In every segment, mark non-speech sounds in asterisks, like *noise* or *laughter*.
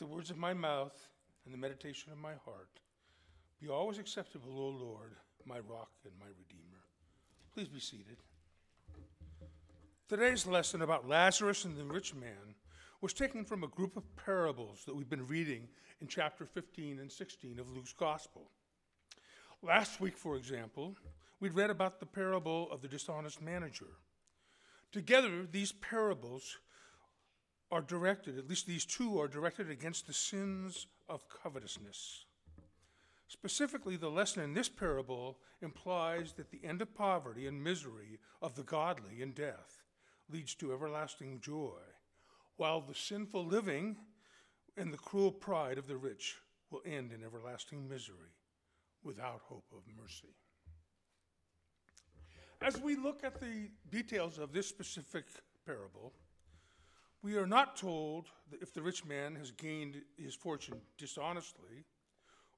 Let the words of my mouth and the meditation of my heart be always acceptable, O Lord, my rock and my redeemer. Please be seated. Today's lesson about Lazarus and the rich man was taken from a group of parables that we've been reading in chapter 15 and 16 of Luke's Gospel. Last week, for example, we read about the parable of the dishonest manager. Together, these parables are directed, at least these two are directed against the sins of covetousness. Specifically, the lesson in this parable implies that the end of poverty and misery of the godly in death leads to everlasting joy, while the sinful living and the cruel pride of the rich will end in everlasting misery without hope of mercy. As we look at the details of this specific parable, we are not told that if the rich man has gained his fortune dishonestly,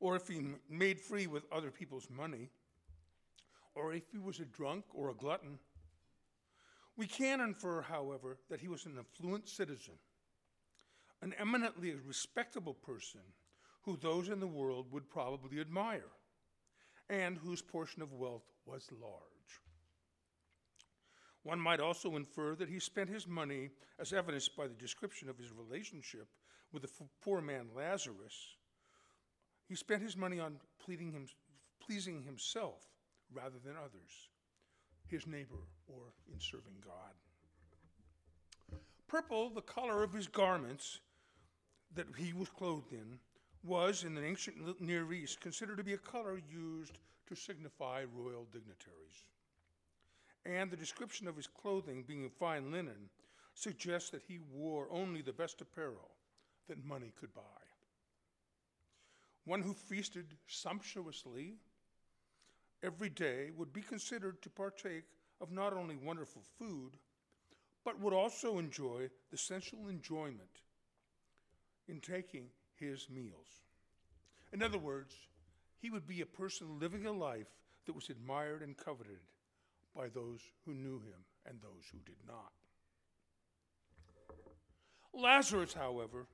or if he made free with other people's money, or if he was a drunk or a glutton. We can infer, however, that he was an affluent citizen, an eminently respectable person who those in the world would probably admire, and whose portion of wealth was large. One might also infer that he spent his money, as evidenced by the description of his relationship with the poor man Lazarus. He spent his money on him, pleasing himself rather than others, his neighbor, or in serving God. Purple, the color of his garments that he was clothed in, was in the ancient Near East considered to be a color used to signify royal dignitaries and the description of his clothing being of fine linen suggests that he wore only the best apparel that money could buy. One who feasted sumptuously every day would be considered to partake of not only wonderful food, but would also enjoy the sensual enjoyment in taking his meals. In other words, he would be a person living a life that was admired and coveted by those who knew him and those who did not. Lazarus, however,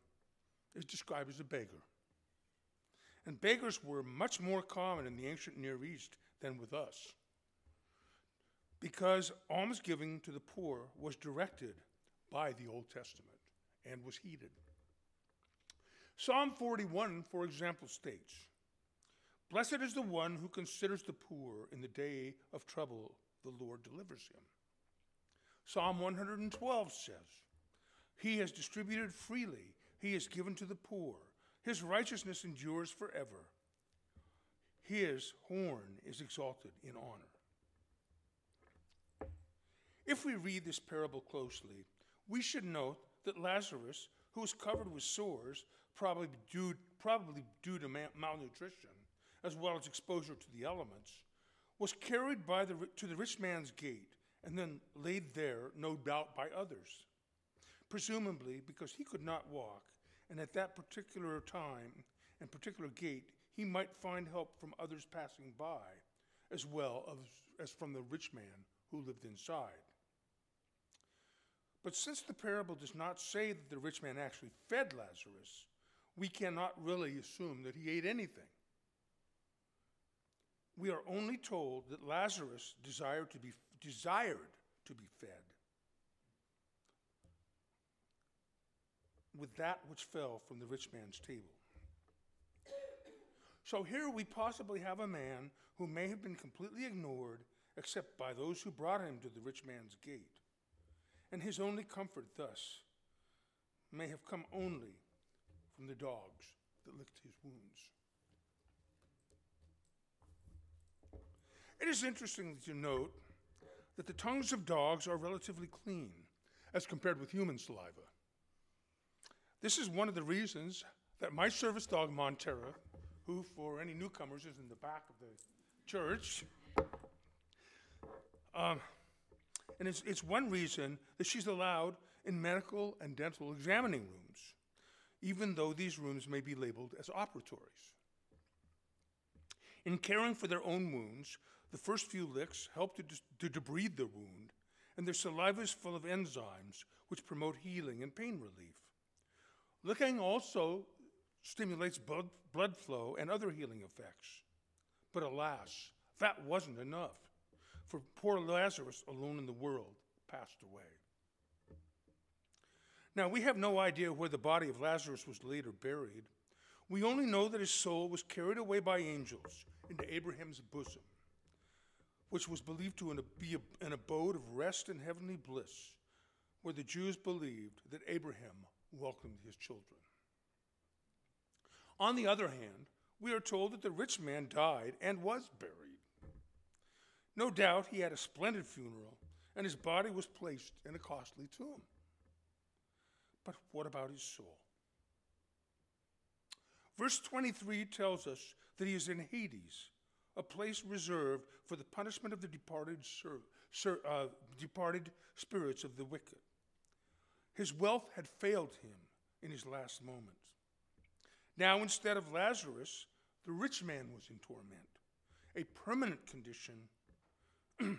is described as a beggar. And beggars were much more common in the ancient Near East than with us because almsgiving to the poor was directed by the Old Testament and was heeded. Psalm 41, for example, states Blessed is the one who considers the poor in the day of trouble the Lord delivers him. Psalm 112 says, He has distributed freely, He has given to the poor. His righteousness endures forever. His horn is exalted in honor. If we read this parable closely, we should note that Lazarus, who was covered with sores, probably due, probably due to malnutrition, as well as exposure to the elements, was carried by the, to the rich man's gate and then laid there, no doubt, by others, presumably because he could not walk, and at that particular time and particular gate, he might find help from others passing by, as well as, as from the rich man who lived inside. But since the parable does not say that the rich man actually fed Lazarus, we cannot really assume that he ate anything we are only told that Lazarus desired to be, desired to be fed with that which fell from the rich man's table. So here we possibly have a man who may have been completely ignored except by those who brought him to the rich man's gate. And his only comfort thus may have come only from the dogs that licked his wounds. It is interesting to note that the tongues of dogs are relatively clean as compared with human saliva. This is one of the reasons that my service dog, Montera, who, for any newcomers, is in the back of the church, um, and it's, it's one reason that she's allowed in medical and dental examining rooms, even though these rooms may be labeled as operatories. In caring for their own wounds, the first few licks help to, to debride the wound, and their saliva is full of enzymes which promote healing and pain relief. Licking also stimulates blood, blood flow and other healing effects. But alas, that wasn't enough, for poor Lazarus, alone in the world, passed away. Now, we have no idea where the body of Lazarus was later buried. We only know that his soul was carried away by angels into Abraham's bosom, which was believed to be an abode of rest and heavenly bliss, where the Jews believed that Abraham welcomed his children. On the other hand, we are told that the rich man died and was buried. No doubt he had a splendid funeral, and his body was placed in a costly tomb. But what about his soul? Verse 23 tells us that he is in Hades, a place reserved for the punishment of the departed, uh, departed spirits of the wicked. His wealth had failed him in his last moments. Now, instead of Lazarus, the rich man was in torment, a permanent condition *clears throat*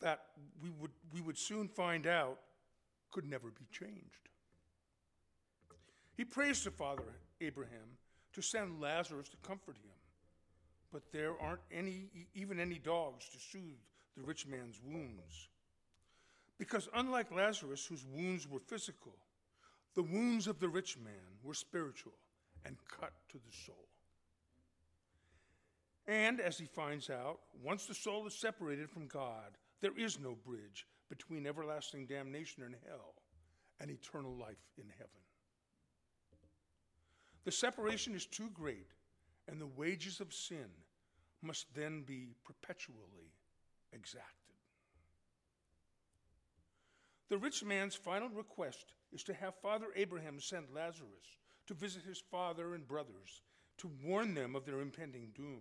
that we would, we would soon find out could never be changed. He prays to Father Abraham to send Lazarus to comfort him, but there aren't any, even any dogs to soothe the rich man's wounds. Because unlike Lazarus, whose wounds were physical, the wounds of the rich man were spiritual and cut to the soul. And as he finds out, once the soul is separated from God, there is no bridge between everlasting damnation in hell and eternal life in heaven. The separation is too great, and the wages of sin must then be perpetually exacted. The rich man's final request is to have Father Abraham send Lazarus to visit his father and brothers to warn them of their impending doom.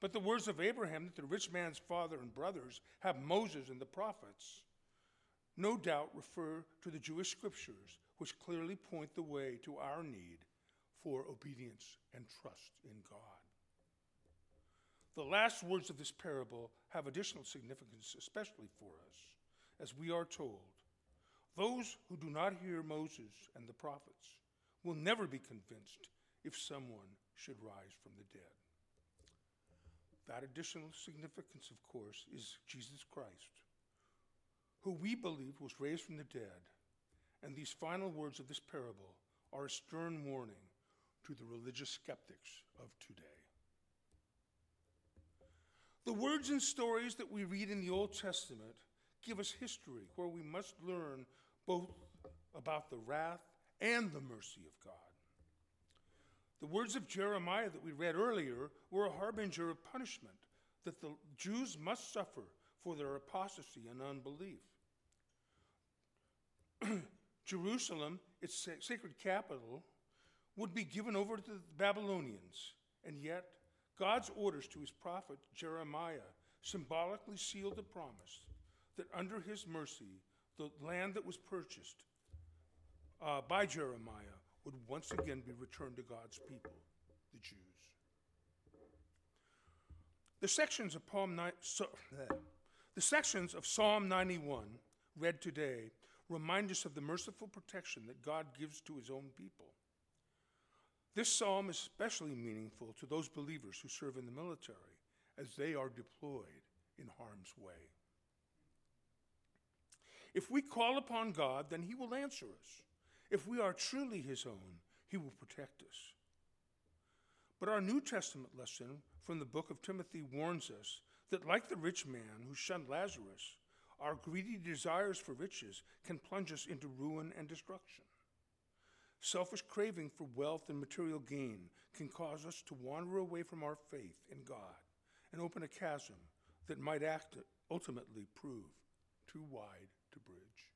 But the words of Abraham that the rich man's father and brothers have Moses and the prophets no doubt refer to the Jewish scriptures, which clearly point the way to our need for obedience and trust in God. The last words of this parable have additional significance, especially for us, as we are told those who do not hear Moses and the prophets will never be convinced if someone should rise from the dead. That additional significance, of course, is Jesus Christ, who we believe was raised from the dead. And these final words of this parable are a stern warning to the religious skeptics of today. The words and stories that we read in the Old Testament give us history where we must learn both about the wrath and the mercy of God. The words of Jeremiah that we read earlier were a harbinger of punishment that the Jews must suffer for their apostasy and unbelief. *clears throat* Jerusalem, its sacred capital, would be given over to the Babylonians, and yet God's orders to his prophet Jeremiah symbolically sealed the promise that under his mercy, the land that was purchased uh, by Jeremiah would once again be returned to God's people, the Jews. The sections of, Ni- so, the sections of Psalm 91 read today remind us of the merciful protection that God gives to his own people. This psalm is especially meaningful to those believers who serve in the military as they are deployed in harm's way. If we call upon God, then he will answer us. If we are truly his own, he will protect us. But our New Testament lesson from the book of Timothy warns us that, like the rich man who shunned Lazarus, our greedy desires for riches can plunge us into ruin and destruction. Selfish craving for wealth and material gain can cause us to wander away from our faith in God and open a chasm that might act, ultimately prove too wide to bridge.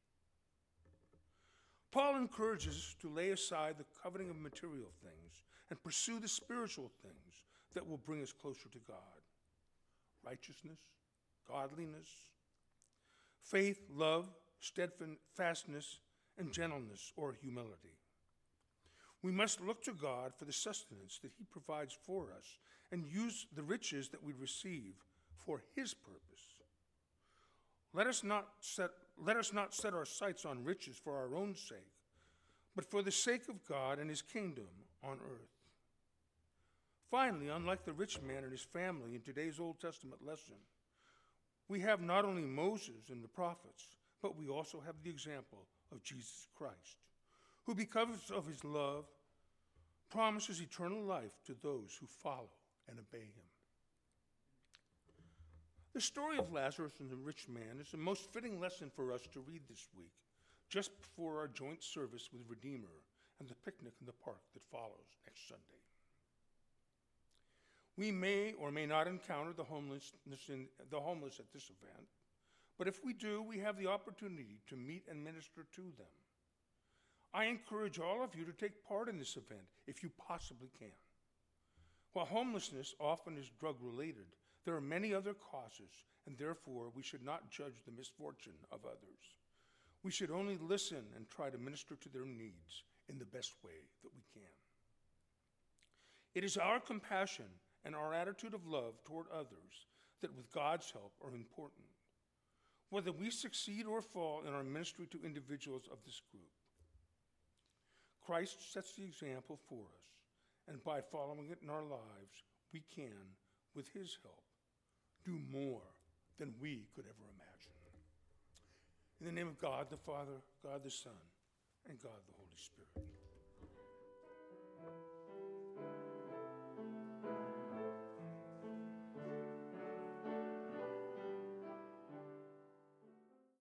Paul encourages us to lay aside the coveting of material things and pursue the spiritual things that will bring us closer to God righteousness, godliness, faith, love, steadfastness, and gentleness or humility. We must look to God for the sustenance that He provides for us and use the riches that we receive for His purpose. Let us not set, let us not set our sights on riches for our own sake, but for the sake of God and his kingdom on earth. Finally, unlike the rich man and his family in today's Old Testament lesson, we have not only Moses and the prophets, but we also have the example of Jesus Christ, who, because of his love, promises eternal life to those who follow and obey him. The story of Lazarus and the rich man is the most fitting lesson for us to read this week, just before our joint service with Redeemer and the picnic in the park that follows next Sunday. We may or may not encounter the, homelessness in, the homeless at this event, but if we do, we have the opportunity to meet and minister to them. I encourage all of you to take part in this event if you possibly can. While homelessness often is drug related, there are many other causes, and therefore we should not judge the misfortune of others. We should only listen and try to minister to their needs in the best way that we can. It is our compassion and our attitude of love toward others that, with God's help, are important. Whether we succeed or fall in our ministry to individuals of this group, Christ sets the example for us, and by following it in our lives, we can, with His help, do more than we could ever imagine. In the name of God the Father, God the Son, and God the Holy Spirit.